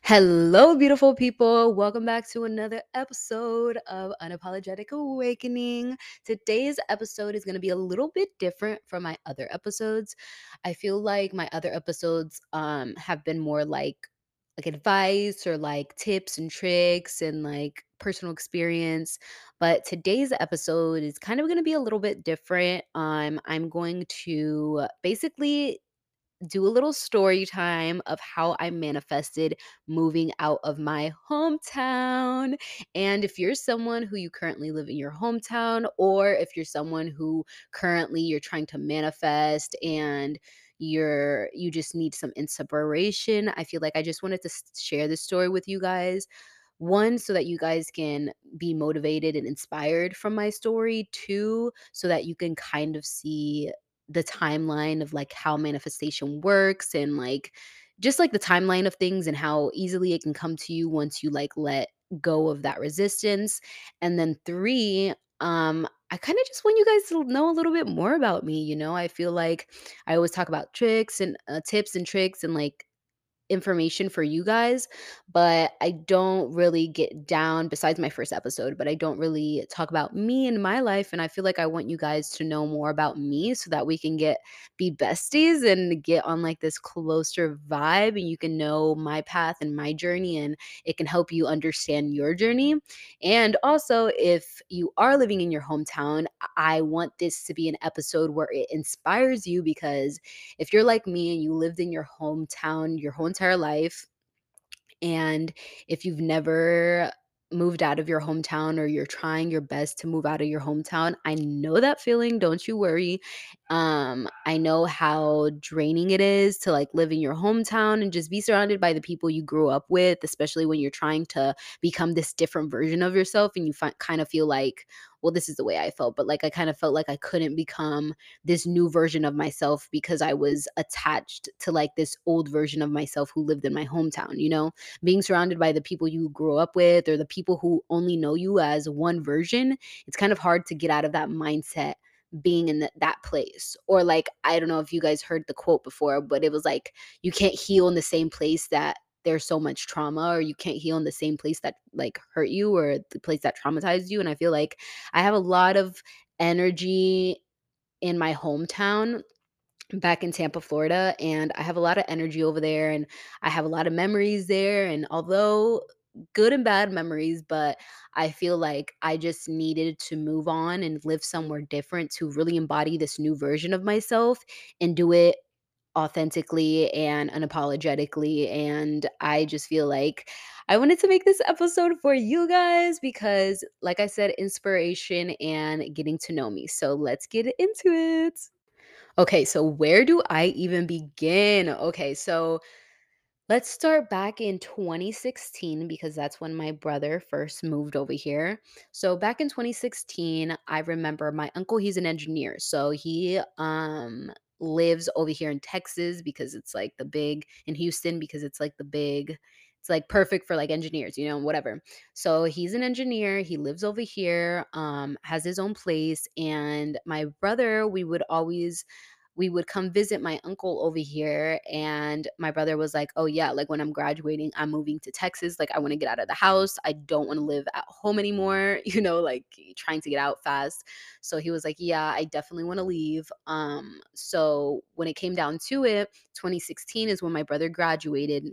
Hello, beautiful people. Welcome back to another episode of Unapologetic Awakening. Today's episode is going to be a little bit different from my other episodes. I feel like my other episodes um have been more like like advice or like tips and tricks and like personal experience, but today's episode is kind of going to be a little bit different. Um I'm going to basically do a little story time of how I manifested moving out of my hometown. And if you're someone who you currently live in your hometown, or if you're someone who currently you're trying to manifest and you're you just need some inspiration, I feel like I just wanted to share this story with you guys. One, so that you guys can be motivated and inspired from my story. Two, so that you can kind of see the timeline of like how manifestation works and like just like the timeline of things and how easily it can come to you once you like let go of that resistance. And then three, um I kind of just want you guys to know a little bit more about me, you know? I feel like I always talk about tricks and uh, tips and tricks and like information for you guys, but I don't really get down besides my first episode, but I don't really talk about me and my life and I feel like I want you guys to know more about me so that we can get be besties and get on like this closer vibe and you can know my path and my journey and it can help you understand your journey. And also if you are living in your hometown, I want this to be an episode where it inspires you because if you're like me and you lived in your hometown your whole entire life, and if you've never moved out of your hometown or you're trying your best to move out of your hometown, I know that feeling, don't you worry. Um, I know how draining it is to like live in your hometown and just be surrounded by the people you grew up with, especially when you're trying to become this different version of yourself and you fi- kind of feel like, well, this is the way I felt, but like I kind of felt like I couldn't become this new version of myself because I was attached to like this old version of myself who lived in my hometown, you know? being surrounded by the people you grew up with or the people who only know you as one version, it's kind of hard to get out of that mindset being in the, that place. Or like I don't know if you guys heard the quote before, but it was like you can't heal in the same place that there's so much trauma or you can't heal in the same place that like hurt you or the place that traumatized you and I feel like I have a lot of energy in my hometown back in Tampa, Florida, and I have a lot of energy over there and I have a lot of memories there and although good and bad memories, but I feel like I just needed to move on and live somewhere different to really embody this new version of myself and do it authentically and unapologetically and I just feel like I wanted to make this episode for you guys because like I said inspiration and getting to know me. So let's get into it. Okay, so where do I even begin? Okay, so let's start back in 2016 because that's when my brother first moved over here. So back in 2016, I remember my uncle, he's an engineer. So he um lives over here in Texas because it's like the big in Houston because it's like the big it's like perfect for like engineers, you know, whatever. So he's an engineer, he lives over here, um has his own place and my brother, we would always we would come visit my uncle over here and my brother was like oh yeah like when i'm graduating i'm moving to texas like i want to get out of the house i don't want to live at home anymore you know like trying to get out fast so he was like yeah i definitely want to leave um so when it came down to it 2016 is when my brother graduated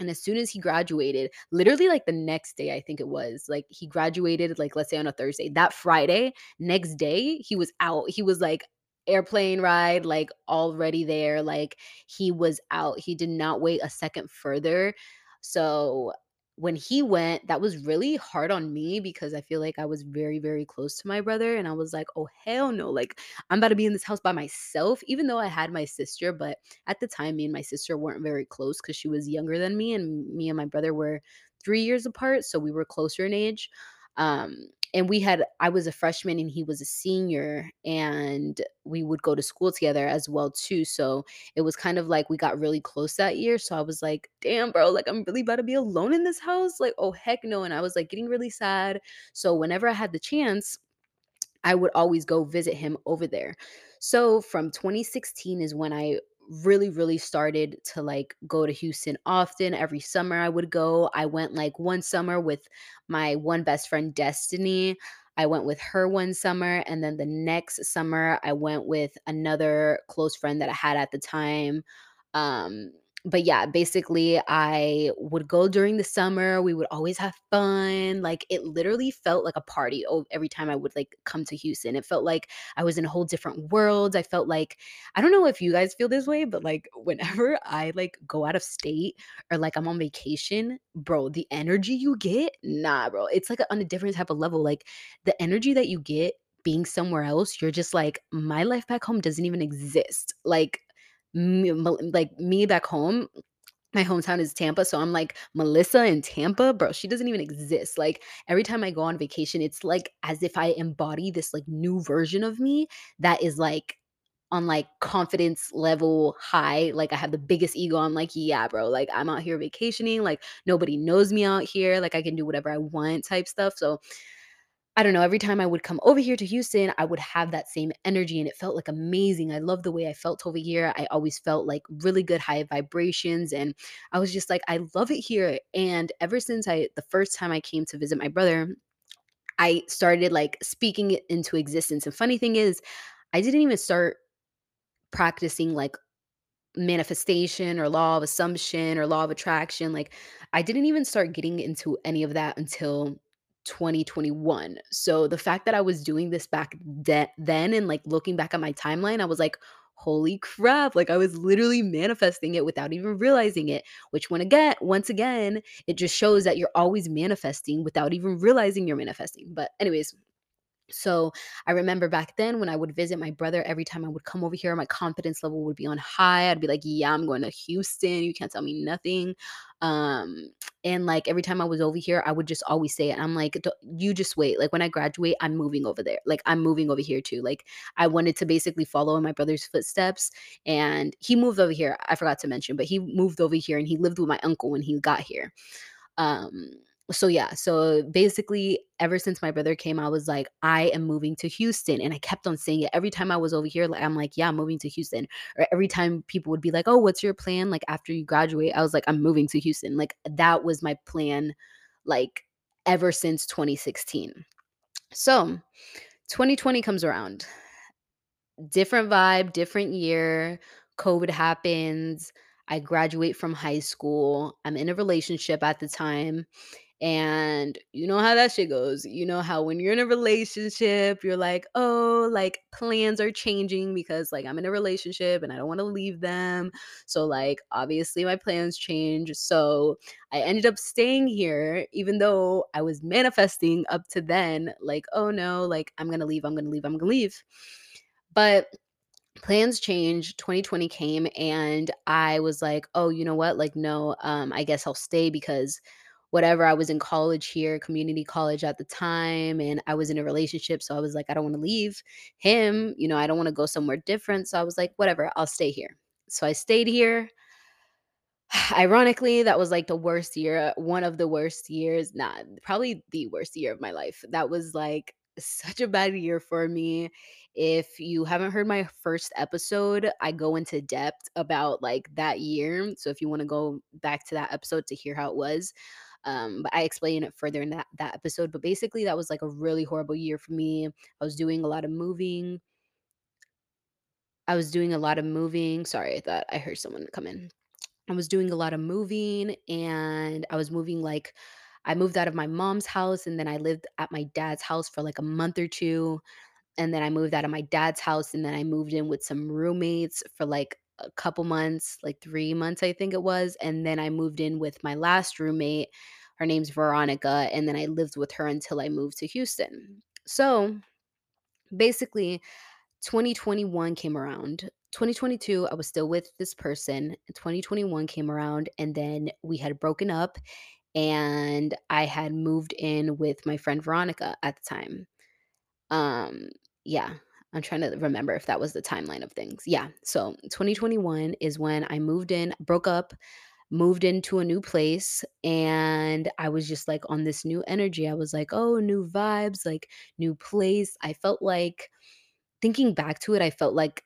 and as soon as he graduated, literally like the next day, I think it was, like he graduated, like let's say on a Thursday. That Friday, next day, he was out. He was like airplane ride, like already there. Like he was out. He did not wait a second further. So when he went, that was really hard on me because I feel like I was very, very close to my brother. And I was like, oh, hell no. Like, I'm about to be in this house by myself, even though I had my sister. But at the time, me and my sister weren't very close because she was younger than me, and me and my brother were three years apart, so we were closer in age. Um, and we had I was a freshman and he was a senior, and we would go to school together as well too. So it was kind of like we got really close that year. So I was like, damn, bro, like I'm really about to be alone in this house. Like, oh heck no. And I was like getting really sad. So whenever I had the chance, I would always go visit him over there. So from 2016 is when I really, really started to like go to Houston often. Every summer I would go. I went like one summer with my one best friend, Destiny. I went with her one summer. And then the next summer, I went with another close friend that I had at the time. Um, but yeah, basically, I would go during the summer. We would always have fun. Like it literally felt like a party every time I would like come to Houston. It felt like I was in a whole different world. I felt like I don't know if you guys feel this way, but like whenever I like go out of state or like I'm on vacation, bro, the energy you get, nah, bro. It's like on a different type of level. Like the energy that you get being somewhere else, you're just like, my life back home doesn't even exist. Like me, like me back home, my hometown is Tampa, so I'm like Melissa in Tampa, bro. She doesn't even exist. Like every time I go on vacation, it's like as if I embody this like new version of me that is like on like confidence level high. Like I have the biggest ego. I'm like, yeah, bro. Like I'm out here vacationing. Like nobody knows me out here. Like I can do whatever I want type stuff. So I don't know, every time I would come over here to Houston, I would have that same energy and it felt like amazing. I love the way I felt over here. I always felt like really good high vibrations and I was just like I love it here. And ever since I the first time I came to visit my brother, I started like speaking it into existence. And funny thing is, I didn't even start practicing like manifestation or law of assumption or law of attraction. Like I didn't even start getting into any of that until 2021. So the fact that I was doing this back de- then and like looking back at my timeline, I was like, holy crap, like I was literally manifesting it without even realizing it, which when again, once again, it just shows that you're always manifesting without even realizing you're manifesting. But anyways, so I remember back then when I would visit my brother, every time I would come over here, my confidence level would be on high. I'd be like, yeah, I'm going to Houston. You can't tell me nothing. Um, and like every time I was over here, I would just always say it. I'm like, you just wait. Like when I graduate, I'm moving over there. Like I'm moving over here too. Like I wanted to basically follow in my brother's footsteps. And he moved over here. I forgot to mention, but he moved over here and he lived with my uncle when he got here. Um, so yeah, so basically ever since my brother came, I was like, I am moving to Houston. And I kept on saying it every time I was over here. Like, I'm like, yeah, I'm moving to Houston. Or every time people would be like, oh, what's your plan? Like after you graduate, I was like, I'm moving to Houston. Like that was my plan, like ever since 2016. So 2020 comes around. Different vibe, different year. COVID happens. I graduate from high school. I'm in a relationship at the time. And you know how that shit goes. You know how when you're in a relationship, you're like, oh, like plans are changing because like I'm in a relationship and I don't want to leave them. So, like, obviously my plans change. So, I ended up staying here, even though I was manifesting up to then, like, oh no, like I'm going to leave, I'm going to leave, I'm going to leave. But plans changed 2020 came and i was like oh you know what like no um i guess i'll stay because whatever. I was in college here, community college at the time, and I was in a relationship. So I was like, I don't want to leave him. You know, I don't want to go somewhere different. So I was like, whatever, I'll stay here. So I stayed here. Ironically, that was like the worst year, one of the worst years, not probably the worst year of my life. That was like such a bad year for me. If you haven't heard my first episode, I go into depth about like that year. So if you want to go back to that episode to hear how it was, um, but I explain it further in that that episode. But basically, that was like a really horrible year for me. I was doing a lot of moving. I was doing a lot of moving. Sorry, I thought I heard someone come in. I was doing a lot of moving and I was moving like I moved out of my mom's house and then I lived at my dad's house for like a month or two and then I moved out of my dad's house and then I moved in with some roommates for like a couple months, like 3 months I think it was, and then I moved in with my last roommate. Her name's Veronica, and then I lived with her until I moved to Houston. So, basically 2021 came around. 2022 I was still with this person. 2021 came around and then we had broken up and I had moved in with my friend Veronica at the time. Um yeah, I'm trying to remember if that was the timeline of things. Yeah. So 2021 is when I moved in, broke up, moved into a new place, and I was just like on this new energy. I was like, oh, new vibes, like new place. I felt like thinking back to it, I felt like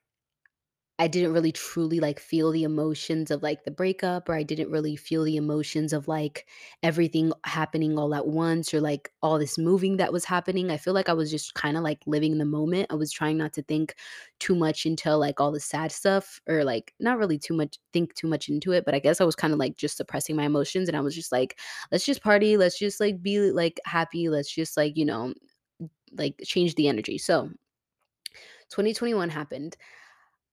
I didn't really truly, like, feel the emotions of, like, the breakup, or I didn't really feel the emotions of, like, everything happening all at once or, like, all this moving that was happening. I feel like I was just kinda, like, living the moment. I was trying not to think too much into, like, all the sad stuff or, like, not really too much think too much into it, but I guess I was kinda, like, just suppressing my emotions, and I was just like, "Let's just party. Let's just, like, be, like, happy. Let's just, like, you know, like, change the energy." So 2021 happened.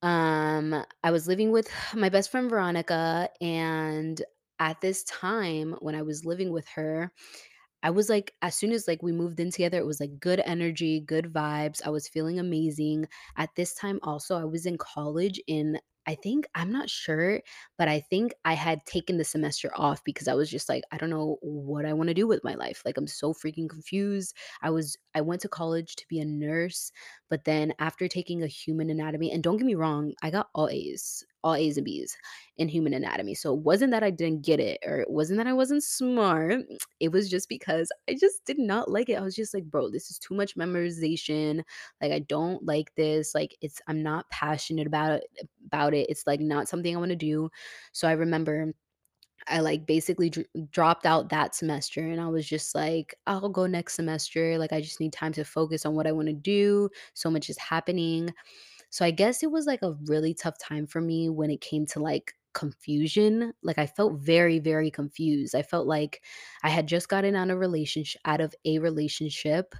Um, I was living with my best friend Veronica, and at this time when I was living with her, I was like as soon as, like, we moved in together, it was, like, good energy, good vibes, I was feeling amazing. At this time also, I was in college in I think I'm not sure, but I think I had taken the semester off because I was just like, "I don't know what I wanna do with my life." Like, I'm so freaking confused. I was I went to college to be a nurse, but then after taking a human anatomy and don't get me wrong, I got all A's, all A's and B's in human anatomy. So it wasn't that I didn't get it or it wasn't that I wasn't smart. It was just because I just did not like it. I was just like, "Bro, this is too much memorization. Like, I don't like this. Like, it's I'm not passionate about it about it. It's, like, not something I wanna do." So I remember I, like, basically dr dropped out that semester, and I was just like, "I'll go next semester. Like, I just need time to focus on what I wanna do. So much is happening." So I guess it was, like, a really tough time for me when it came to, like, confusion. Like, I felt very, very confused. I felt like I had just gotten out of relationsh out of a relationship,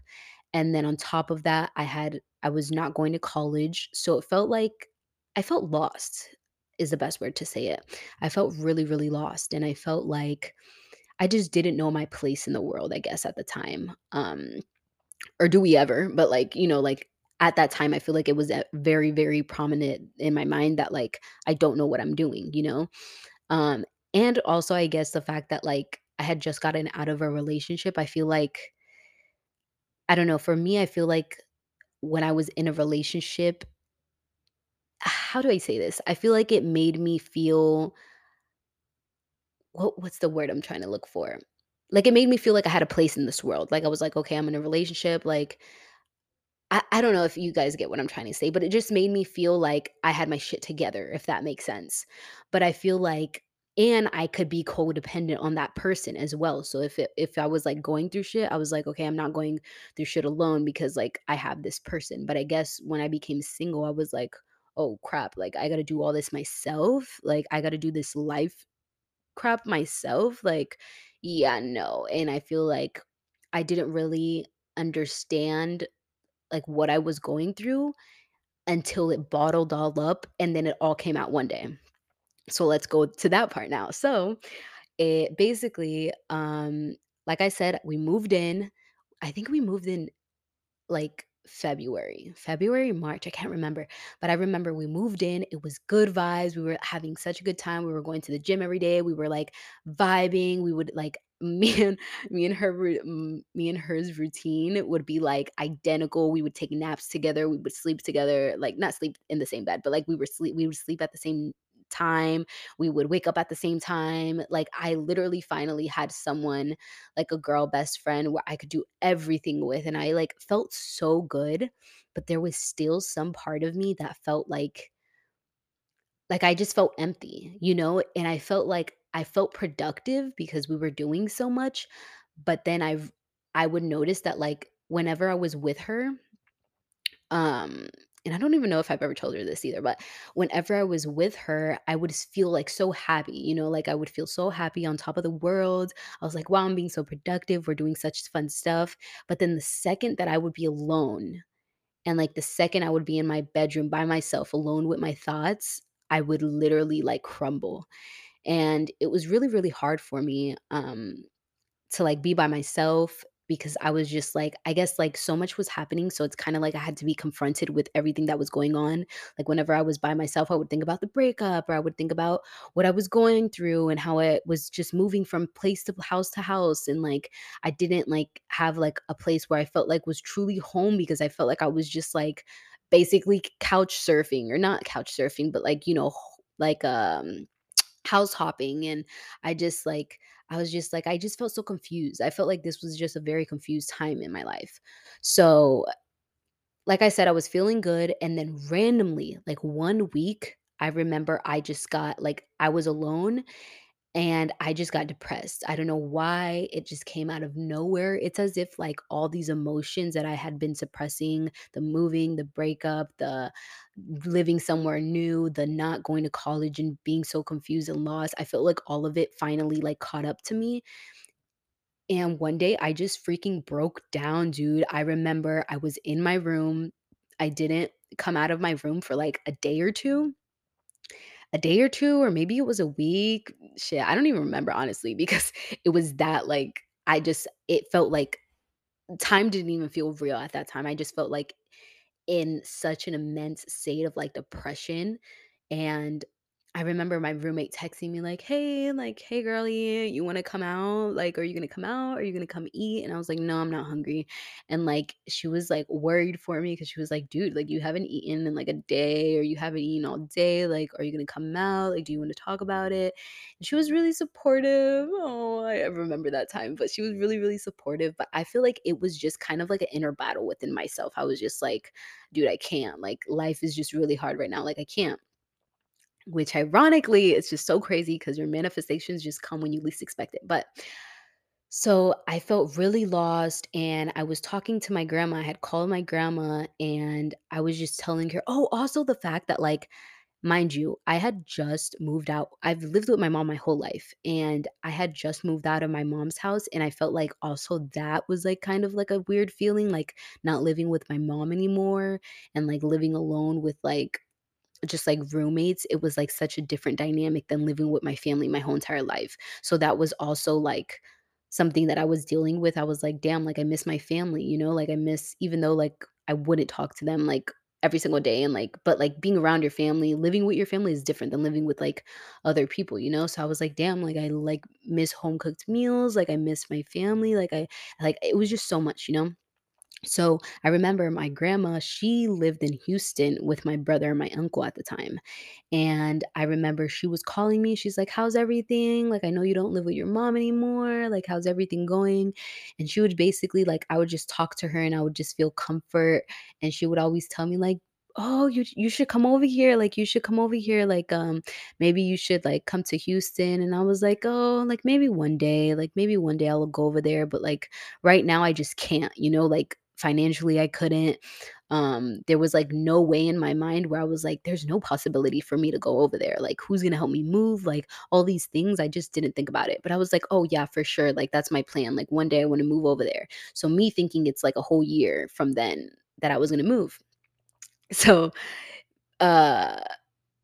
and then on top of that, I had I was not going to college, so it felt like I felt lost, is the best word to say it. I felt really, really lost, and I felt like I just didn't know my place in the world, I guess, at the time. Um, or do we ever? But, like, you know, like, at that time, I feel like it was, uh, very, very prominent in my mind that, like, I don't know what I'm doing, you know? Um, and also, I guess the fact that, like, I had just gotten out of a relationship, I feel like I don't know, for me, I feel like when I was in a relationship how do I say this? I feel like it made me feel what what's the word I'm trying to look for? Like, it made me feel like I had a place in this world. Like, I was like, "Okay, I'm in a relationship," like I I don't know if you guys get what I'm trying to say, but it just made me feel like I had my shit together, if that makes sense. But I feel like and I could be codependent on that person as well. So if it if I was, like, going through shit, I was like, "Okay, I'm not going through shit alone because, like, I have this person." But I guess when I became single, I was like, "Oh, crap. Like, I gotta do all this myself? Like, I gotta do this life crap myself?" Like, yeah, no. And I feel like I didn't really understand, like, what I was going through until it bottled all up, and then it all came out one day. So let's go to that part now. So, it basically, um, like I said, we moved in. I think we moved in, like, February. February, March, I can't remember. But I remember we moved in, it was good vibes, we were having such a good time, we were going to the gym every day, we were, like, vibing, we would, like me and me and her me and hers routine would be, like, identical, we would take naps together, we would sleep together, like, not sleep in the same bed, but, like, we were sleep we would sleep at the same time, we would wake up at the same time. Like, I literally finally had someone, like a girl best friend where I could do everything with, and I, like, felt so good, but there was still some part of me that felt like like, I just felt empty, you know? And I felt like I felt productive because we were doing so much, but then I've I would notice that, like, whenever I was with her um, and I don't even know if I've ever told her this either, but whenever I was with her, I would feel, like, so happy, you know? Like, I would feel so happy on top of the world. I was like, "Wow, I'm being so productive, we're doing such fun stuff." But then the second that I would be alone, and, like, the second I would be in my bedroom by myself alone with my thoughts, I would literally, like, crumble. And it was really, really hard for me, um, to, like, be by myself because I was just, like I guess, like, so much was happening, so it's kinda like I had to be confronted with everything that was going on. Like, whenever I was by myself, I would think about the breakup, or I would think about what I was going through and how it was just moving from place to house to house, and, like, I didn't, like, have, like, a place where I felt like was truly home because I felt like I was just, like, basically couch surfing or not couch surfing, but, like, you know, like, um, house hopping, and I just, like I was just, like I just felt so confused. I felt like this was just a very confused time in my life. So like I said, I was feeling good, and then randomly, like, 1 week, I remember I just got like, I was alone, and I just got depressed. I don't know why, it just came out of nowhere. It's as if, like, all these emotions that I had been suppressing, the moving, the breakup, the living somewhere new, the not going to college and being so confused and lost, I felt like all of it finally, like, caught up to me. And one day, I just freaking broke down, dude. I remember I was in my room. I didn't come out of my room for, like, a day or 2. A day or 2, or maybe it was a week. Shit, I don't even remember, honestly, because it was that, like I just it felt like time didn't even feel real at that time. I just felt, like, in such an immense state of, like, depression, and I remember my roommate texting me like, "Hey," like, "Hey, girlie, you wanna come out? Like, are you gonna come out? Are you gonna come eat?" And I was like, "No, I'm not hungry." And, like, she was, like, worried for me because she was like, "Dude, like, you haven't eaten in, like, a day, or you haven't eaten all day, like, are you gonna come out? Like, do you wanna talk about it?" And she was really supportive. Oh, I remember that time, but she was really, really supportive, but I feel like it was just kind of like an inner battle within myself. I was just like, "Dude, I can't. Like, life is just really hard right now. Like, I can't." Which ironically, it's just so crazy because your manifestations just come when you least expect it, but so I felt really lost, and I was talking to my grandma. I had called my grandma, and I was just telling her oh, also the fact that, like mind you, I had just moved out. I've lived with my mom my whole life, and I had just moved out of my mom's house, and I felt like also that was, like, kind of like a weird feeling, like, not living with my mom anymore and, like, living alone with, like, just, like, roommates. It was, like, such a different dynamic than living with my family my whole entire life. So that was also, like, something that I was dealing with. I was like, "Damn, like, I miss my family," you know? Like, I miss even though, like, I wouldn't talk to them, like, every single day and, like but, like, being around your family, living with your family is different than living with, like, other people, you know? So I was like, "Damn, like, I, like, miss home-cooked meals, like, I miss my family," like, I like, it was just so much, you know? So, I remember my grandma, she lived in Houston with my brother and my uncle at the time, and I remember she was calling me, she's like, "How's everything? Like, I know you don't live with your mom anymore, like, how's everything going?" And she would basically like, I would just talk to her, and I would just feel comfort, and she would always tell me like, "Oh, you you should come over here, like, you should come over here, like, um, maybe you should, like, come to Houston." And I was like, "Oh, like, maybe one day, like, maybe one day I'll go over there, but, like, right now I just can't," you know? Like, financially, I couldn't. Um, there was, like, no way in my mind where I was like, "There's no possibility for me to go over there, like, who's gonna help me move?" Like, all these things, I just didn't think about it, but I was like, "Oh, yeah, for sure, like, that's my plan, like, one day I wanna move over there." So me thinking it's, like, a whole year from then that I was gonna move. So, uh,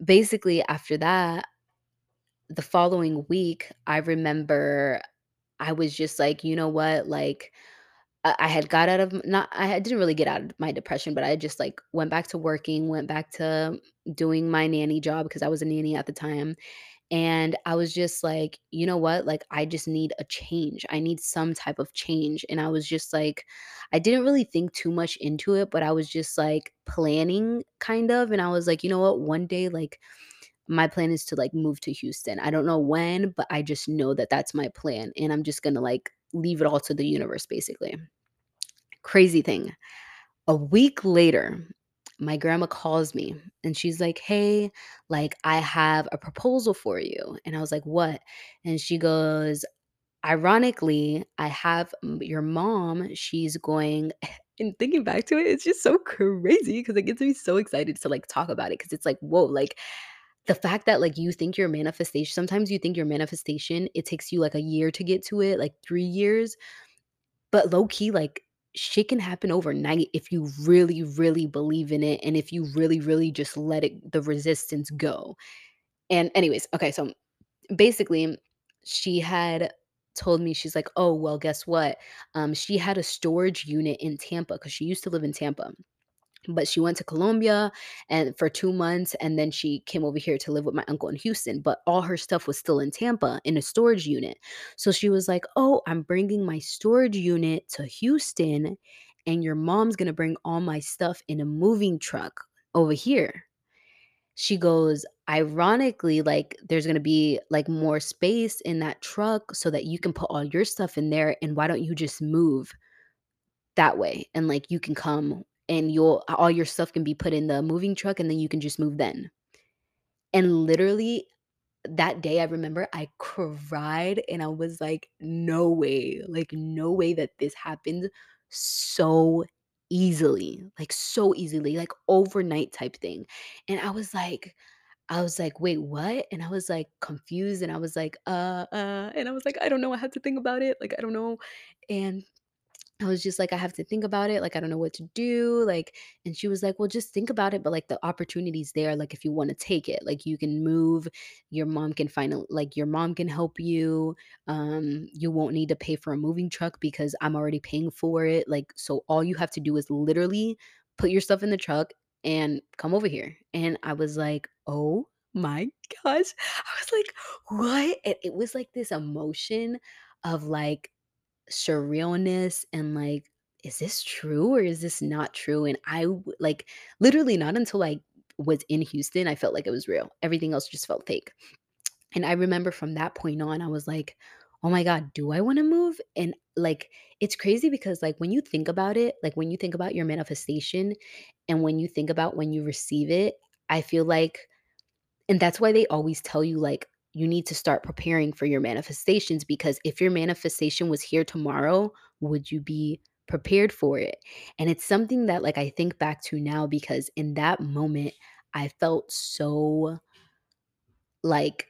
basically after that the following week, I remember I was just like, "You know what?" Like, I had got out of not I didn't really get out of my depression, but I just, like, went back to working, went back to doing my nanny job- 'cause I was a nanny at the time- and I was just like, "You know what? Like, I just need a change. I need some type of change." And I was just like I didn't really think too much into it, but I was just, like, planning kind of, and I was like, "You know what? One day, like, my plan is to, like, move to Houston. I don't know when, but I just know that that's my plan, and I'm just gonna, like, leave it all to the universe, basically." Crazy thing, a week later, my grandma calls me, and she's like, "Hey, like, I have a proposal for you." And I was like, "What?" And she goes, "Ironically, I have your mom, she's going" and thinking back to it, it's just so crazy because it gets me so excited to, like, talk about it because it's like, "Whoa," like, the fact that, like, you think your manifestation sometimes you think your manifestation, it takes you, like, a year to get to it, like, 3 years, but low key, like, shit can happen overnight if you really, really believe in it and if you really, really just let it the resistance go. And anyways, okay, so basically, she had told me, she's like, "Oh, well, guess what?" Um, she had a storage unit in Tampa cuz she used to live in Tampa, but she went to Colombia and for 2 months, and then she came over here to live with my uncle in Houston, but all her stuff was still in Tampa in a storage unit. So she was like, "Oh, I'm bringing my storage unit to Houston, and your mom's gonna bring all my stuff in a moving truck over here." She goes, "Ironically, like, there's gonna be, like, more space in that truck so that you can put all your stuff in there, and why don't you just move that way, and, like, you can come." And you'll all your stuff can be put in the moving truck, and then you can just move then." And literally that day, I remember I cried and I was like, "No way, like, no way that this happened so easily, like, so easily, like, overnight type thing." And I was like I was like, "Wait, what?" And I was, like, confused, and I was like, "Uh, uh," and I was like, "I don't know, I have to think about it, like, I don't know." And I was just like, "I have to think about it, like, I don't know what to do," like and she was like, "Well, just think about it, but, like, the opportunity's there, like, if you wanna take it, like, you can move, your mom can find a like, your mom can help you, um, you won't need to pay for a moving truck because I'm already paying for it, like, so all you have to do is literally put your stuff in the truck and come over here." And I was like, "Oh my gosh." I was like, "What?" And it was like this emotion of, like, surrealness and like, "Is this true or is this not true?" And i like, literally not until I was in Houston, I felt like it was real. Everything else just felt fake. And I remember from that point on, I was like, "Oh my god, do I wanna move?" And, like, it's crazy because, like, when you think about it, like, when you think about your manifestation and when you think about when you receive it, I feel like and that's why they always tell you, like, you need to start preparing for your manifestations because if your manifestation was here tomorrow, would you be prepared for it? And it's something that, like, I think back to now because in that moment, I felt so like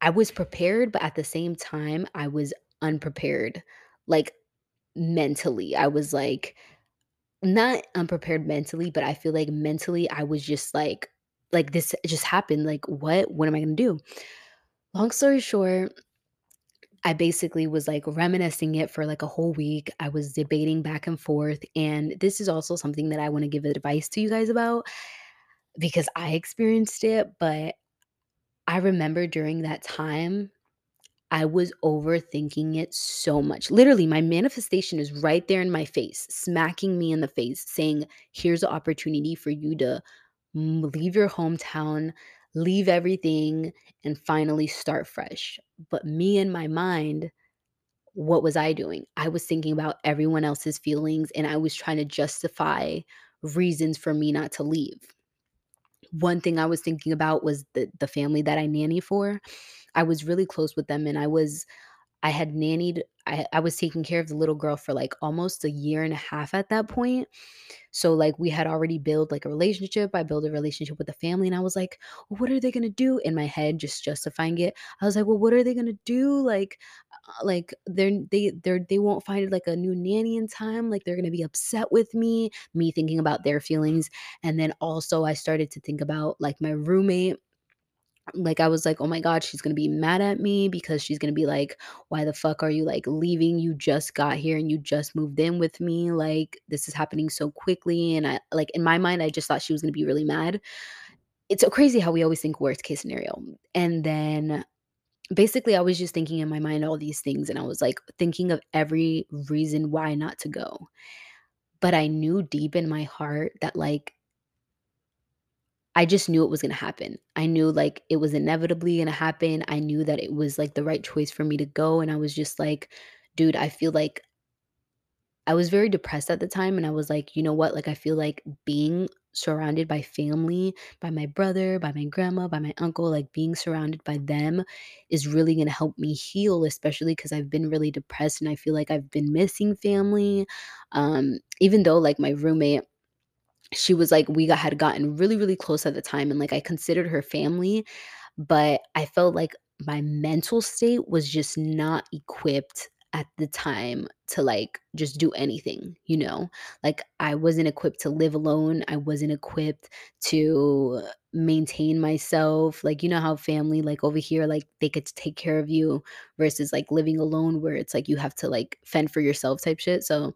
I was prepared, but at the same time, I was unprepared, like, mentally. I was, like, not unprepared mentally, but I feel like mentally I was just like like, "This just happened, like, what? What am I gonna do?" Long story short, I basically was, like, reminiscing it for, like, a whole week. I was debating back and forth, and this is also something that I wanna give advice to you guys about because I experienced it, but I remember during that time, I was overthinking it so much. Literally, my manifestation is right there in my face, smacking me in the face, saying, "Here's an opportunity for you to leave your hometown, leave everything, and finally start fresh." But me in my mind, what was I doing? I was thinking about everyone else's feelings, and I was trying to justify reasons for me not to leave. One thing I was thinking about was the the family that I nanny for. I was really close with them, and I was I had nannied I I was taking care of the little girl for, like, almost a year and a half at that point. So, like, we had already built, like, a relationship. I built a relationship with the family, and I was like, "Well, "What are they gonna do?" In my head, just justifying it. I was like, "Well, what are they gonna do? Like, uh, like, they're they they're they won't find, like, a new nanny in time, like, they're gonna be upset with me." Me thinking about their feelings, and then also I started to think about, like, my roommate like, I was like, "Oh my god, she's gonna be mad at me because she's gonna be like, why the fuck are you, like, leaving? You just got here and you just moved in with me, like, this is happening so quickly," and I like, in my mind, I just thought she was gonna be really mad. It's so crazy how we always think worst case scenario, and then, basically, I was just thinking in my mind all these things, and I was, like, thinking of every reason why not to go. But I knew deep in my heart that, like I just knew it was gonna happen. I knew, like, it was inevitably gonna happen. I knew that it was, like, the right choice for me to go, and I was just like, "Dude, I feel like" I was very depressed at the time, and I was like, "You know what? Like, I feel like being surrounded by family, by my brother, by my grandma, by my uncle, like, being surrounded by them is really gonna help me heal, especially because I've been really depressed, and I feel like I've been missing family." Um, even though, like, my roommate she was like we got had gotten really, really close at the time, and, like, I considered her family, but I felt like my mental state was just not equipped at the time to, like, just do anything, you know? Like, I wasn't equipped to live alone, I wasn't equipped to maintain myself, like, you know how family, like, over here, like, they could take care of you versus, like, living alone where it's like you have to, like, fend for yourself type shit, so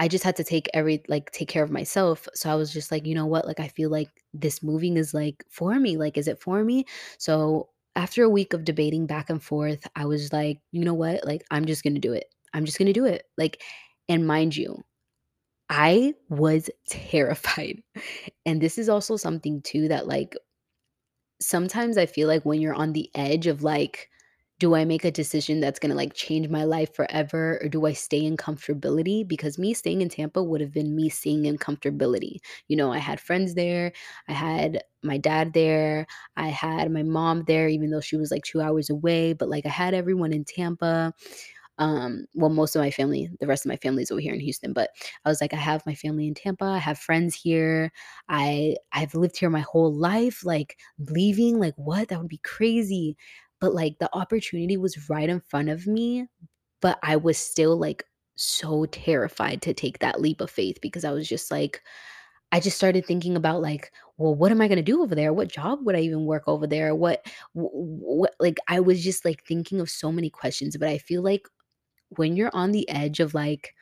I just had to take every like, take care of myself, so I was just like, "You know what? Like, I feel like this moving is, like, for me, like, is it for me?" So, after a week of debating back and forth, I was like, "You know what? Like, I'm just gonna do it. I'm just gonna do it." Like and mind you, I was terrified, and this is also something too that, like sometimes I feel like when you're on the edge of, like, do I make a decision that's gonna, like, change my life forever, or do I stay in comfortability? Because me staying in Tampa would have been me staying in comfortability. You know, I had friends there, I had my dad there, I had my mom there, even though she was, like, 2 hours away, but, like, I had everyone in Tampa. Um, well, most of my family, the rest of my family is over here in Houston, but I was like, I have my family in Tampa, I have friends here. I I've lived here my whole life, like leaving, like what? That would be crazy. But like the opportunity was right in front of me, but I was still like so terrified to take that leap of faith because I was just like I just started thinking about like, well, what am I going to do over there? What job would I even work over there? What, what, like, I was just like thinking of so many questions, but I feel like when you're on the edge of, like,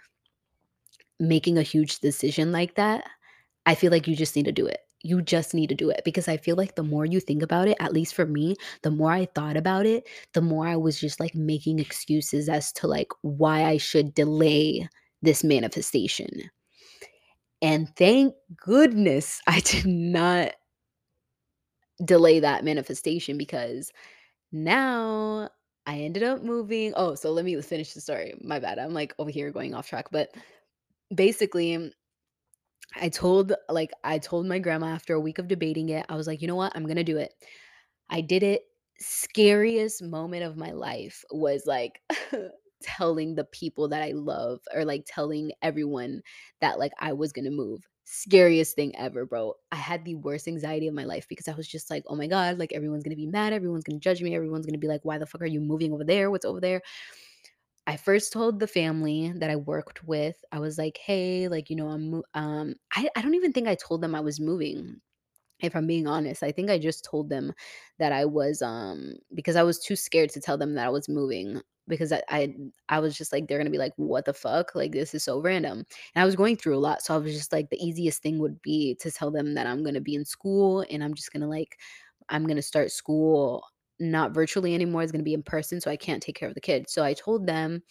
making a huge decision like that, I feel like you just need to do it. You just need to do it because I feel like the more you think about it, at least for me, the more I thought about it, the more I was just, like, making excuses as to, like, why I should delay this manifestation. And thank goodness I did not delay that manifestation because now I ended up moving oh, so let me finish the story. My bad. I'm, like, over here going off track, but basically I told like I told my grandma after a week of debating it, I was like, "You know what? I'm gonna do it." I did it. Scariest moment of my life was like telling the people that I love or like telling everyone that like I was gonna move. Scariest thing ever, bro. I had the worst anxiety of my life because I was just like, oh my God, like everyone's gonna be mad, everyone's gonna judge me, everyone's gonna be like, why the fuck are you moving over there? What's over there? I first told the family that I worked with, I was like, "Hey, like, you know, I'm mo" um, I I don't even think I told them I was moving, if I'm being honest. I think I just told them that I was, um because I was too scared to tell them that I was moving because I I I was just like, they're gonna be like, "What the fuck? Like, this is so random." And I was going through a lot, so I was just like, the easiest thing would be to tell them that I'm gonna be in school and I'm just gonna, like I'm gonna start school not virtually anymore, it's gonna be in person, so I can't take care of the kids. So I told them,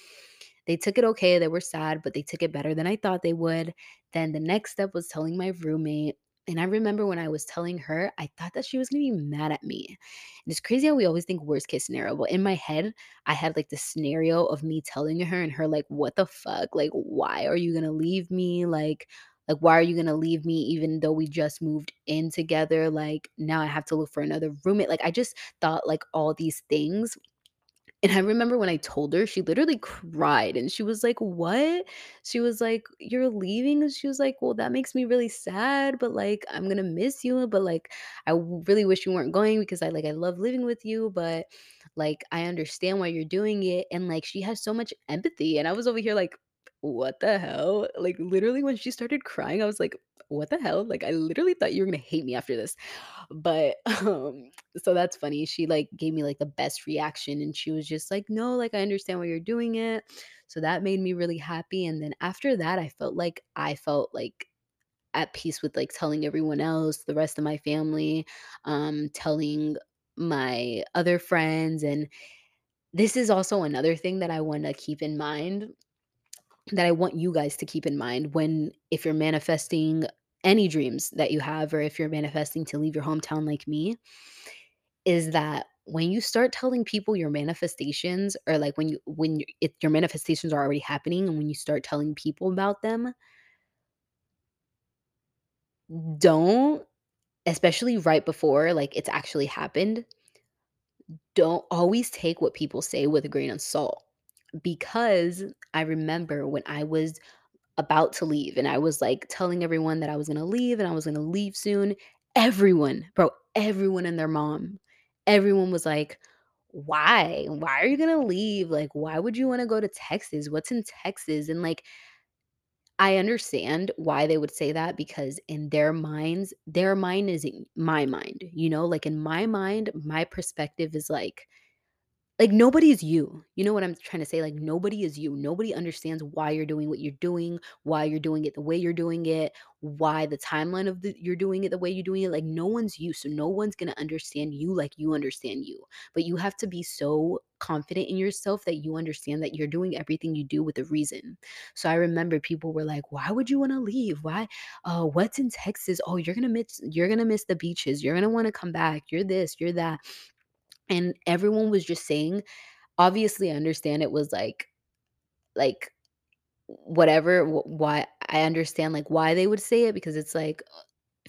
they took it okay, they were sad, but they took it better than I thought they would. Then the next step was telling my roommate, and I remember when I was telling her, I thought that she was gonna be mad at me. And it's crazy how we always think worst case scenario, but in my head, I had like the scenario of me telling her and her like, "What the fuck? Like, why are you gonna leave me? Like, like why are you gonna leave me even though we just moved in together? Like, now I have to look for another roommate." Like, I just thought like all these things and I remember when I told her, she literally cried and she was like, "What?" She was like, "You're leaving?" She was like, "Well, that makes me really sad, but like I'm gonna miss you, but like I really wish you weren't going because I like I love living with you, but like I understand why you're doing it." And like she has so much empathy. And I was over here like, "What the hell?" Like literally when she started crying, I was like, "What the hell?" Like I literally thought you were gonna hate me after this. But um so that's funny. She, like, gave me, like, the best reaction, and she was just like, "No, like, I understand why you're doing it." So that made me really happy, and then after that, I felt like I felt, like, at peace with, like, telling everyone else, the rest of my family, um, telling my other friends, and this is also another thing that I wanna keep in mind, that I want you guys to keep in mind when if you're manifesting any dreams that you have, or if you're manifesting to leave your hometown like me, is that when you start telling people your manifestations or like when you when you if your manifestations are already happening and when you start telling people about them, don't especially right before like it's actually happened, don't always take what people say with a grain of salt. Because I remember when I was about to leave and I was like telling everyone that I was going to leave and I was going to leave soon. Everyone, bro, everyone and their mom, everyone was like, "Why? Why are you going to leave? Like why would you want to go to Texas? What's in Texas?" And like I understand why they would say that because in their minds, their mind isn't my mind, you know? Like in my mind, my perspective is like like, nobody is you. You know what I'm trying to say? Like, nobody is you. Nobody understands why you're doing what you're doing, why you're doing it the way you're doing it, why the timeline of the you're doing it the way you're doing it. Like, no one's you. So no one's gonna understand you like you understand you. But you have to be so confident in yourself that you understand that you're doing everything you do with a reason. So I remember people were like, "Why would you want to leave? Why? Uh, what's in Texas? Oh, you're gonna miss you're gonna miss the beaches. You're gonna want to come back. You're this, you're that." And everyone was just saying, Obviously, I understand it was, like like, whatever, why I understand, like, why they would say it because it's, like,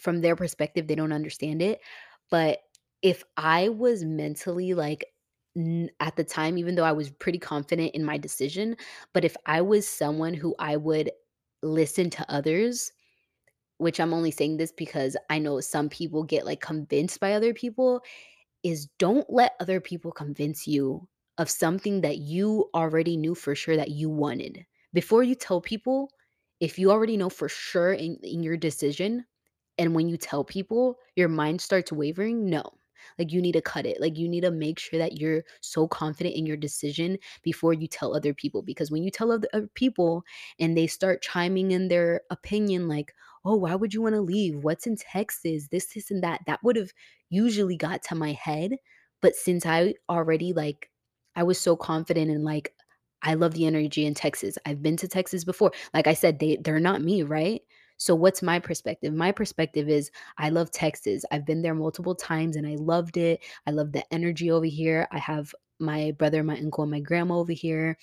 from their perspective, they don't understand it, but if I was mentally, like, at the time, even though I was pretty confident in my decision, but if I was someone who I would listen to others, which I'm only saying this because I know some people get, like, convinced by other people, is don't let other people convince you of something that you already knew for sure that you wanted. Before you tell people, if you already know for sure in in your decision, and when you tell people, your mind starts wavering, no. Like, you need to cut it. Like, you need to make sure that you're so confident in your decision before you tell other people, because when you tell other other people and they start chiming in their opinion like, "Oh, why would you wanna leave? What's in Texas? This, this, and that." That would've usually got to my head, but since I already, like I was so confident in, like, I love the energy in Texas. I've been to Texas before. Like I said, they they're not me, right? So what's my perspective? My perspective is I love Texas. I've been there multiple times and I loved it. I love the energy over here. I have my brother, my uncle, and my grandma over here.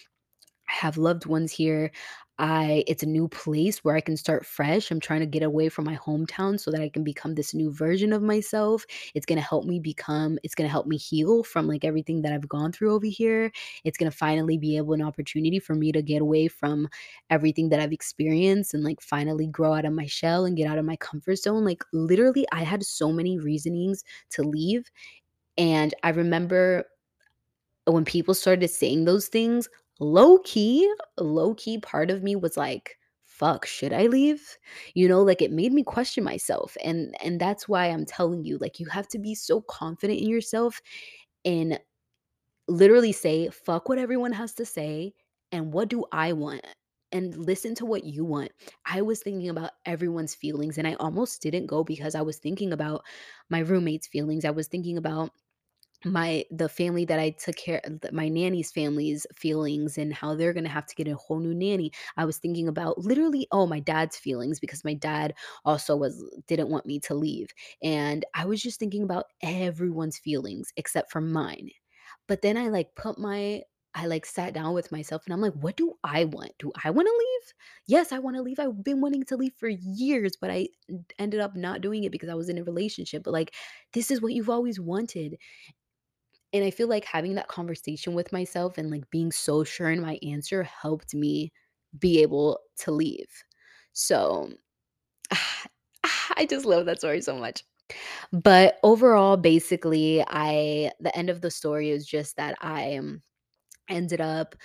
Have loved ones here. I it's a new place where I can start fresh. I'm trying to get away from my hometown so that I can become this new version of myself. It's gonna help me become it's gonna help me heal from, like, everything that I've gone through over here. It's gonna finally be able an opportunity for me to get away from everything that I've experienced and, like, finally grow out of my shell and get out of my comfort zone. Like, literally, I had so many reasonings to leave, and I remember when people started saying those things, low-key low-key part of me was like, "Fuck, should I leave?" You know, like, it made me question myself, and and that's why I'm telling you, like, you have to be so confident in yourself and literally say, "Fuck what everyone has to say, and what do I want?" And listen to what you want. I was thinking about everyone's feelings, and I almost didn't go because I was thinking about my roommate's feelings. I was thinking about my the family that I took care my nanny's family's feelings and how they're gonna have to get a whole new nanny. I was thinking about literally, oh, my dad's feelings because my dad also was didn't want me to leave, and I was just thinking about everyone's feelings except for mine. But then I, like, put my I, like, sat down with myself and I'm like, "What do I want? Do I wanna leave? Yes, I wanna leave. I've been wanting to leave for years, but I ended up not doing it because I was in a relationship, but, like, this is what you've always wanted." And I feel like having that conversation with myself and, like, being so sure in my answer helped me be able to leave. So, I just love that story so much. But overall, basically, I the end of the story is just that I, ended up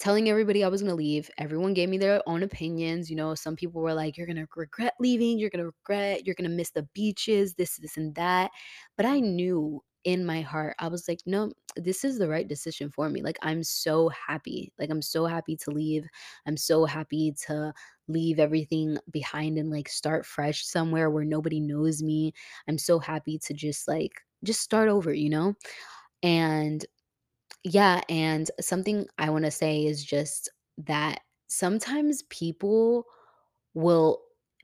telling everybody I was gonna leave. Everyone gave me their own opinions, you know, some people were like, "You're gonna regret leaving, you're gonna regret you're gonna miss the beaches, this, this, and that." But I knew in my heart, I was like, "No, this is the right decision for me." Like, I'm so happy. Like, I'm so happy to leave. I'm so happy to leave everything behind and, like, start fresh somewhere where nobody knows me. I'm so happy to just, like just start over, you know? And yeah, and something I wanna say is just that sometimes people will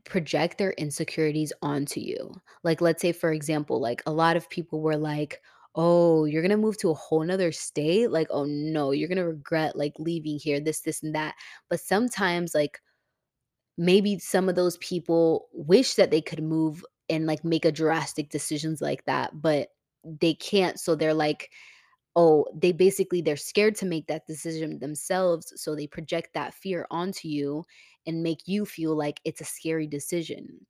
project their insecurities onto you. Like, let's say, for example, like, a lot of people were like, "Oh, you're gonna move to a whole 'nother state? Like, oh, no, you're gonna regret, like, leaving here, this, this, and that." But sometimes, like, maybe some of those people wish that they could move and, like, make a drastic decisions like that, but they can't, so they're like, oh, they basically they're scared to make that decision themselves, so they project that fear onto you and make you feel like it's a scary decision.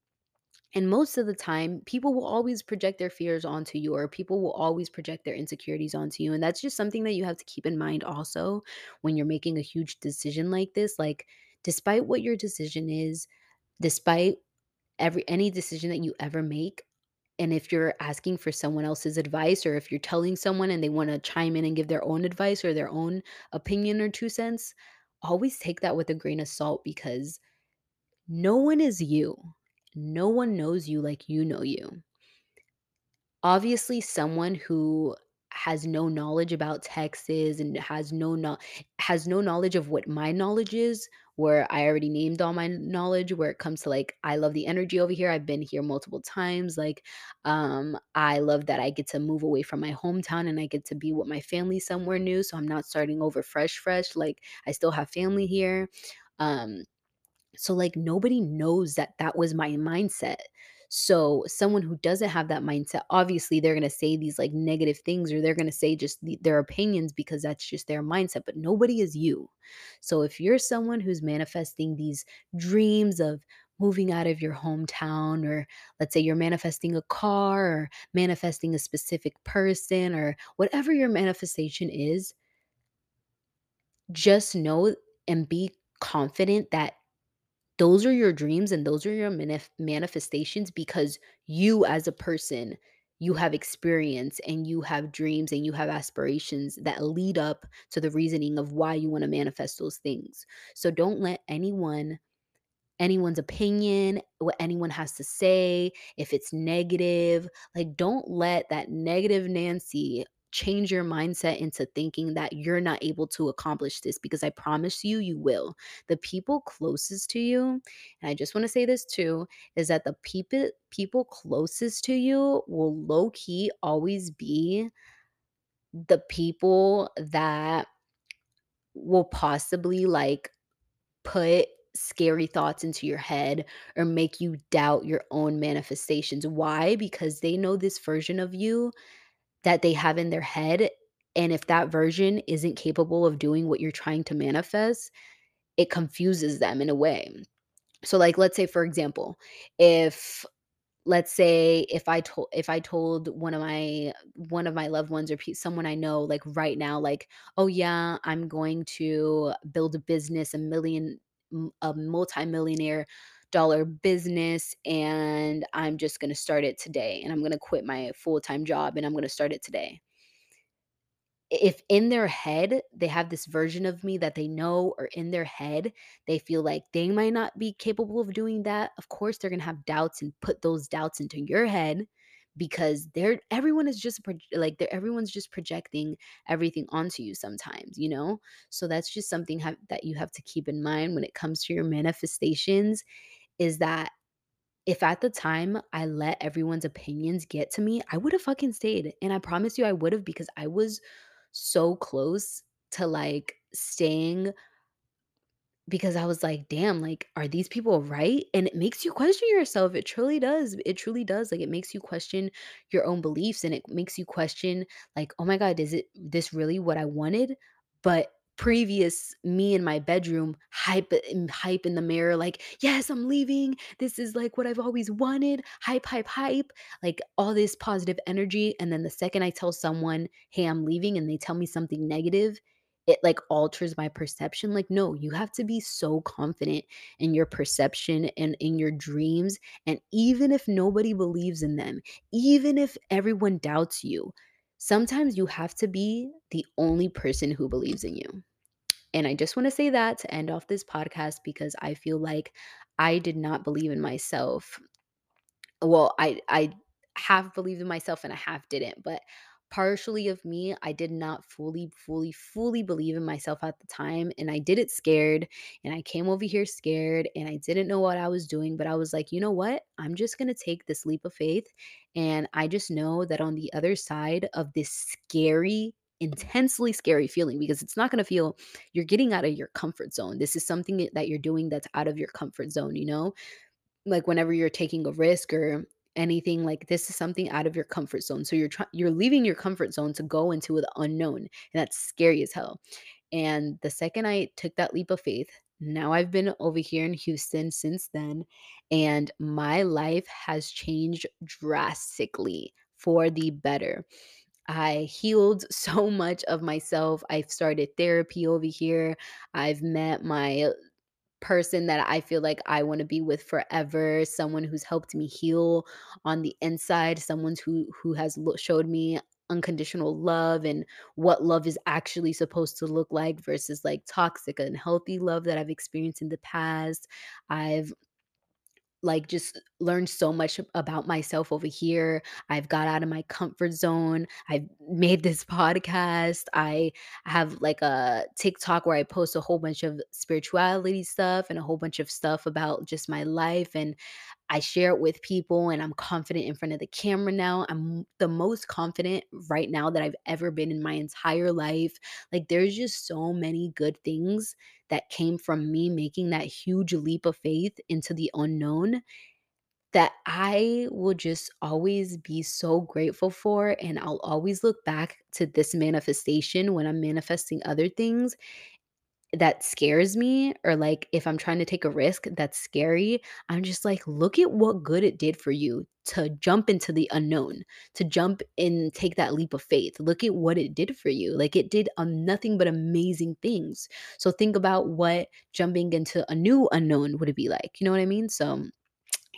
And most of the time, people will always project their fears onto you, or people will always project their insecurities onto you, and that's just something that you have to keep in mind also when you're making a huge decision like this. Like, despite what your decision is, despite every any decision that you ever make, and if you're asking for someone else's advice, or if you're telling someone and they wanna chime in and give their own advice or their own opinion or 2 cents, always take that with a grain of salt because no one is you. No one knows you like you know you. Obviously, someone who has no knowledge about Texas and has no kno has no knowledge of what my knowledge is, where I already named all my knowledge where it comes to, like, I love the energy over here, I've been here multiple times, like, um, I love that I get to move away from my hometown and I get to be with my family somewhere new, so I'm not starting over fresh, fresh, like, I still have family here. Um, so, like, nobody knows that that was my mindset. So, someone who doesn't have that mindset, obviously, they're gonna say these, like, negative things or they're gonna say just the their opinions because that's just their mindset, but nobody is you. So, if you're someone who's manifesting these dreams of moving out of your hometown, or let's say you're manifesting a car or manifesting a specific person or whatever your manifestation is, just know and be confident that those are your dreams and those are your manif- manifestations because you as a person you have experience and you have dreams and you have aspirations that lead up to the reasoning of why you want to manifest those things so don't let anyone anyone's opinion, what anyone has to say, if it's negative. Like, don't let that negative Nancy change your mindset into thinking that you're not able to accomplish this because I promise you, you will. The people closest to you, and I just want to say this too, is that the people people closest to you will low key always be the people that will possibly like put scary thoughts into your head or make you doubt your own manifestations. Why? Because they know this version of you that they have in their head. And if that version isn't capable of doing what you're trying to manifest, it confuses them in a way. So, like, let's say, for example, if let's say if i told if i told one of my one of my loved ones or pe- someone i know like right now like oh yeah i'm going to build a business a million a multi-millionaire dollar business and i'm just going to start it today and i'm going to quit my full-time job and i'm going to start it today. If in their head they have this version of me that they know or in their head they feel like they might not be capable of doing that of course they're going to have doubts and put those doubts into your head because they're everyone is just like they're everyone's just projecting everything onto you sometimes you know? So that's just something have, that you have to keep in mind when it comes to your manifestations is that if at the time I let everyone's opinions get to me, I would have fucking stayed. And I promise you I would have because I was so close to like staying because I was like, damn, like, are these people right? And it makes you question yourself. It truly does. It truly does. Like, it makes you question your own beliefs and it makes you question, like, oh my God, is it this really what I wanted? But previous me in my bedroom hype hype in the mirror like yes i'm leaving this is like what i've always wanted hype hype hype like all this positive energy and then the second i tell someone hey i'm leaving and they tell me something negative it like alters my perception. Like, no, you have to be so confident in your perception and in your dreams. And even if nobody believes in them, even if everyone doubts you, sometimes you have to be the only person who believes in you. And I just want to say that to end off this podcast because I feel like I did not believe in myself well, I I half believed in myself and I half didn't, but partially of me, I did not fully, fully, fully believe in myself at the time. And I did it scared. And I came over here scared and I didn't know what I was doing. But I was like, you know what? I'm just going to take this leap of faith. And I just know that on the other side of this scary, intensely scary feeling, because it's not going to feel you're getting out of your comfort zone. This is something that you're doing that's out of your comfort zone, you know? like whenever you're taking a risk or anything like this is something out of your comfort zone so you're trying you're leaving your comfort zone to go into the unknown and that's scary as hell and the second i took that leap of faith now i've been over here in houston since then and my life has changed drastically for the better I healed so much of myself. I've started therapy over here. I've met my person that I feel like I want to be with forever, someone who's helped me heal on the inside, someone who who has showed me unconditional love and what love is actually supposed to look like versus like toxic and healthy love that I've experienced in the past. I've like, just learned so much about myself over here. I've got out of my comfort zone. I've made this podcast. I have like a TikTok where I post a whole bunch of spirituality stuff and a whole bunch of stuff about just my life. And I share it with people and I'm confident in front of the camera now. I'm the most confident right now that I've ever been in my entire life. Like, there's just so many good things that came from me making that huge leap of faith into the unknown that I will just always be so grateful for. And I'll always look back to this manifestation when I'm manifesting other things that scares me or like if I'm trying to take a risk that's scary, I'm just like, look at what good it did for you to jump into the unknown, to jump and take that leap of faith. Look at what it did for you. Like it did um, nothing but amazing things. So think about what jumping into a new unknown would it be like. You know what I mean? So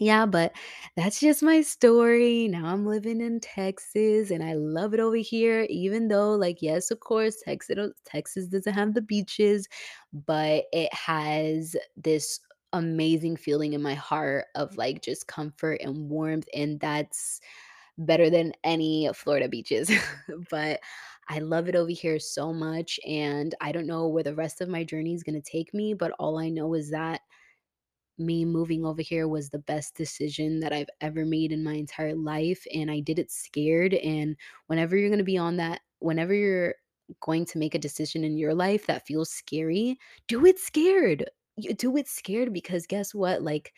yeah, but that's just my story. Now I'm living in Texas and I love it over here, even though, like, yes, of course, Texas, Texas doesn't have the beaches, but it has this amazing feeling in my heart of like just comfort and warmth. And that's better than any Florida beaches. but I love it over here so much. And I don't know where the rest of my journey is going to take me, but all I know is that me moving over here was the best decision that I've ever made in my entire life, and I did it scared, and whenever you're gonna be on that whenever you're going to make a decision in your life that feels scary, do it scared. You do it scared because guess what? Like,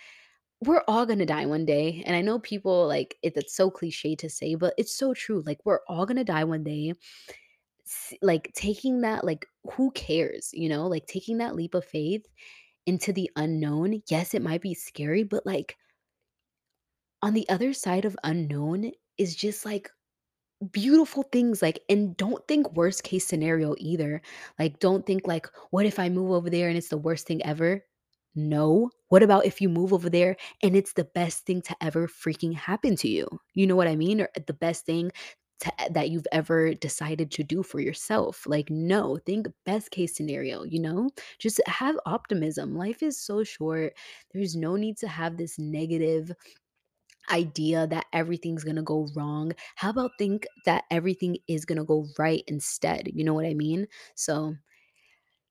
we're all gonna die one day, and I know people, like, it it's so cliche to say, but it's so true, like, we're all gonna die one day. Like, taking that like, who cares, you know? Like, taking that leap of faith into the unknown, yes, it might be scary, but, like, on the other side of unknown is just, like, beautiful things, like and don't think worst case scenario either. Like, don't think like, "What if I move over there and it's the worst thing ever?" No. What about if you move over there and it's the best thing to ever freaking happen to you? You know what I mean? Or the best thing to that you've ever decided to do for yourself. Like, no, think best case scenario, you know? Just have optimism. Life is so short. There's no need to have this negative idea that everything's going to go wrong. How about think that everything is going to go right instead? You know what I mean? So,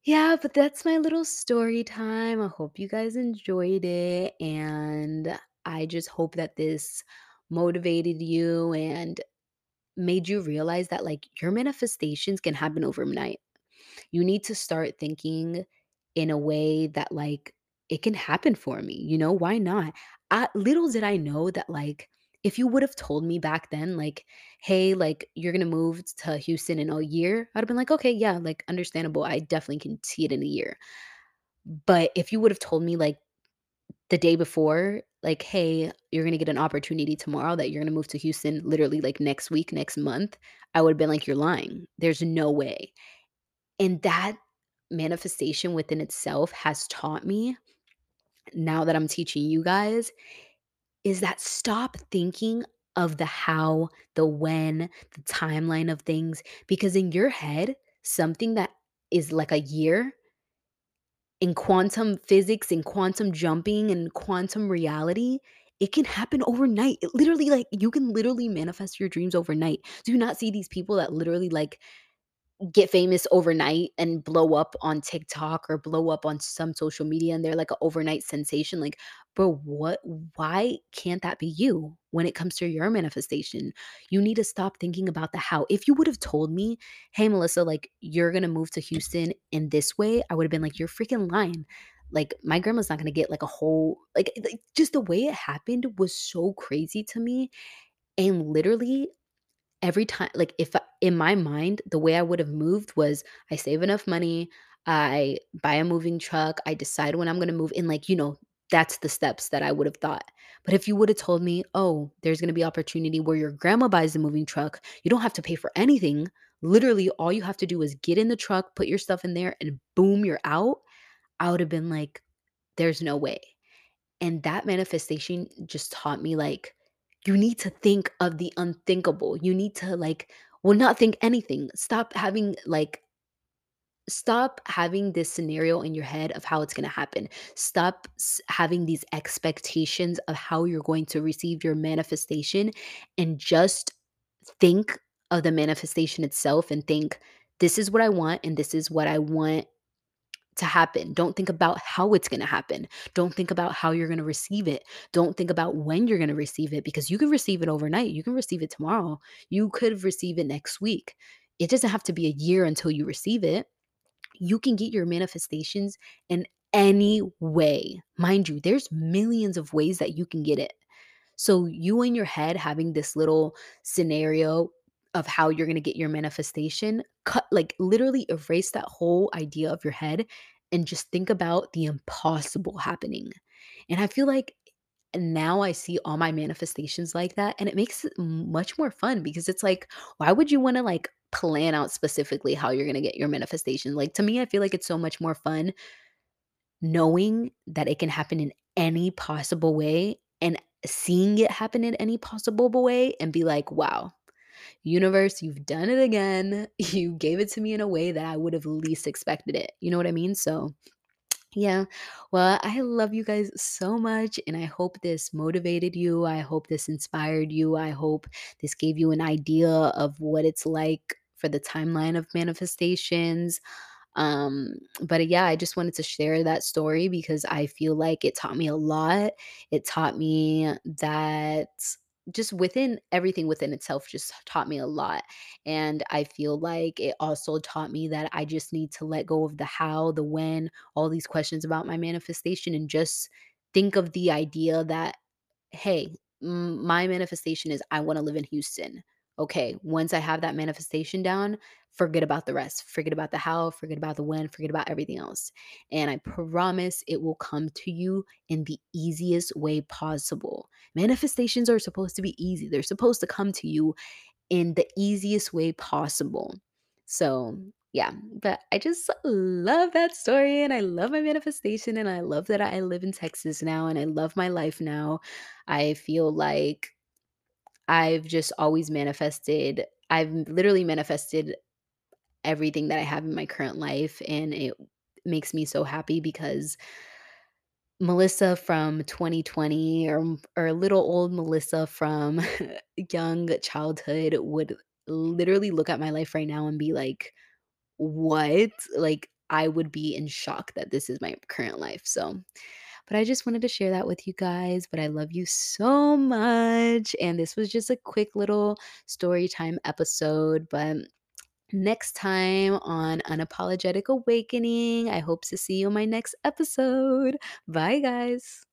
yeah, but that's my little story time. I hope you guys enjoyed it. And I just hope that this motivated you and made you realize that like your manifestations can happen overnight. You need to start thinking in a way that like it can happen for me. You know, why not? I, little did I know that like if you would have told me back then, like, hey, like you're gonna move to Houston in a year, I'd have been like, okay, yeah, like understandable. I definitely can see it in a year. But if you would have told me like the day before, like, "Hey, you're gonna get an opportunity tomorrow that you're gonna move to Houston literally, like, next week, next month," I would've been like, "You're lying. There's no way." And that manifestation within itself has taught me, now that I'm teaching you guys, is that stop thinking of the how, the when, the timeline of things, because in your head, something that is like a year in quantum physics and quantum jumping and quantum reality, it can happen overnight. It literally like you can literally manifest your dreams overnight. Do you not see these people that literally like get famous overnight and blow up on TikTok or blow up on some social media and they're like an overnight sensation. Like, bro, what why can't that be you when it comes to your manifestation? You need to stop thinking about the how. If you would have told me, hey Melissa, like you're gonna move to Houston in this way, I would have been like, you're freaking lying. Like my grandma's not gonna get like a whole like, like just the way it happened was so crazy to me. And literally Every time like, if I in my mind, the way I would have moved was I save enough money, I buy a moving truck, I decide when I'm gonna move, in, like, you know, that's the steps that I would have thought. But if you woulda told me, "Oh, there's gonna be opportunity where your grandma buys the moving truck, you don't have to pay for anything. Literally, all you have to do is get in the truck, put your stuff in there, and boom, you're out," I would have been like, "There's no way." And that manifestation just taught me, like, you need to think of the unthinkable. You need to, like well, not think anything. Stop having, like stop having this scenario in your head of how it's going to happen. Stop having these expectations of how you're going to receive your manifestation and just think of the manifestation itself and think, this is what I want and this is what I want to happen. Don't think about how it's going to happen. Don't think about how you're going to receive it. Don't think about when you're going to receive it because you can receive it overnight. You can receive it tomorrow. You could receive it next week. It doesn't have to be a year until you receive it you can get your manifestations in any way. Mind you, there's millions of ways that you can get it. So you in your head having this little scenario of how you're going to get your manifestation, cut like literally erase that whole idea of your head and just think about the impossible happening. And I feel like now I see all my manifestations like that and it makes it much more fun because it's like why would you want to like plan out specifically how you're going to get your manifestation? Like to me I feel like it's so much more fun knowing that it can happen in any possible way and seeing it happen in any possible way and be like, wow, universe, you've done it again. You gave it to me in a way that I would have least expected it. You know what I mean? So, yeah. Well, I love you guys so much. And I hope this motivated you. I hope this inspired you. I hope this gave you an idea of what it's like for the timeline of manifestations. Um, but yeah, I just wanted to share that story because I feel like it taught me a lot. It taught me that just within everything within itself just taught me a lot. And I feel like it also taught me that I just need to let go of the how, the when, all these questions about my manifestation and just think of the idea that hey, my manifestation is I want to live in Houston. Okay, once I have that manifestation down, forget about the rest. Forget about the how, forget about the when, forget about everything else. And I promise it will come to you in the easiest way possible. Manifestations are supposed to be easy, they're supposed to come to you in the easiest way possible. So, yeah, but I just love that story and I love my manifestation and I love that I live in Texas now and I love my life now. I feel like I've just always manifested, I've literally manifested everything that I have in my current life and it makes me so happy because Melissa from 2020 or or little old Melissa from young childhood would literally look at my life right now and be like, "What?" Like, I would be in shock that this is my current life, so but I just wanted to share that with you guys, but I love you so much, and this was just a quick little story time episode, but next time on Unapologetic Awakening, I hope to see you in my next episode. Bye, guys.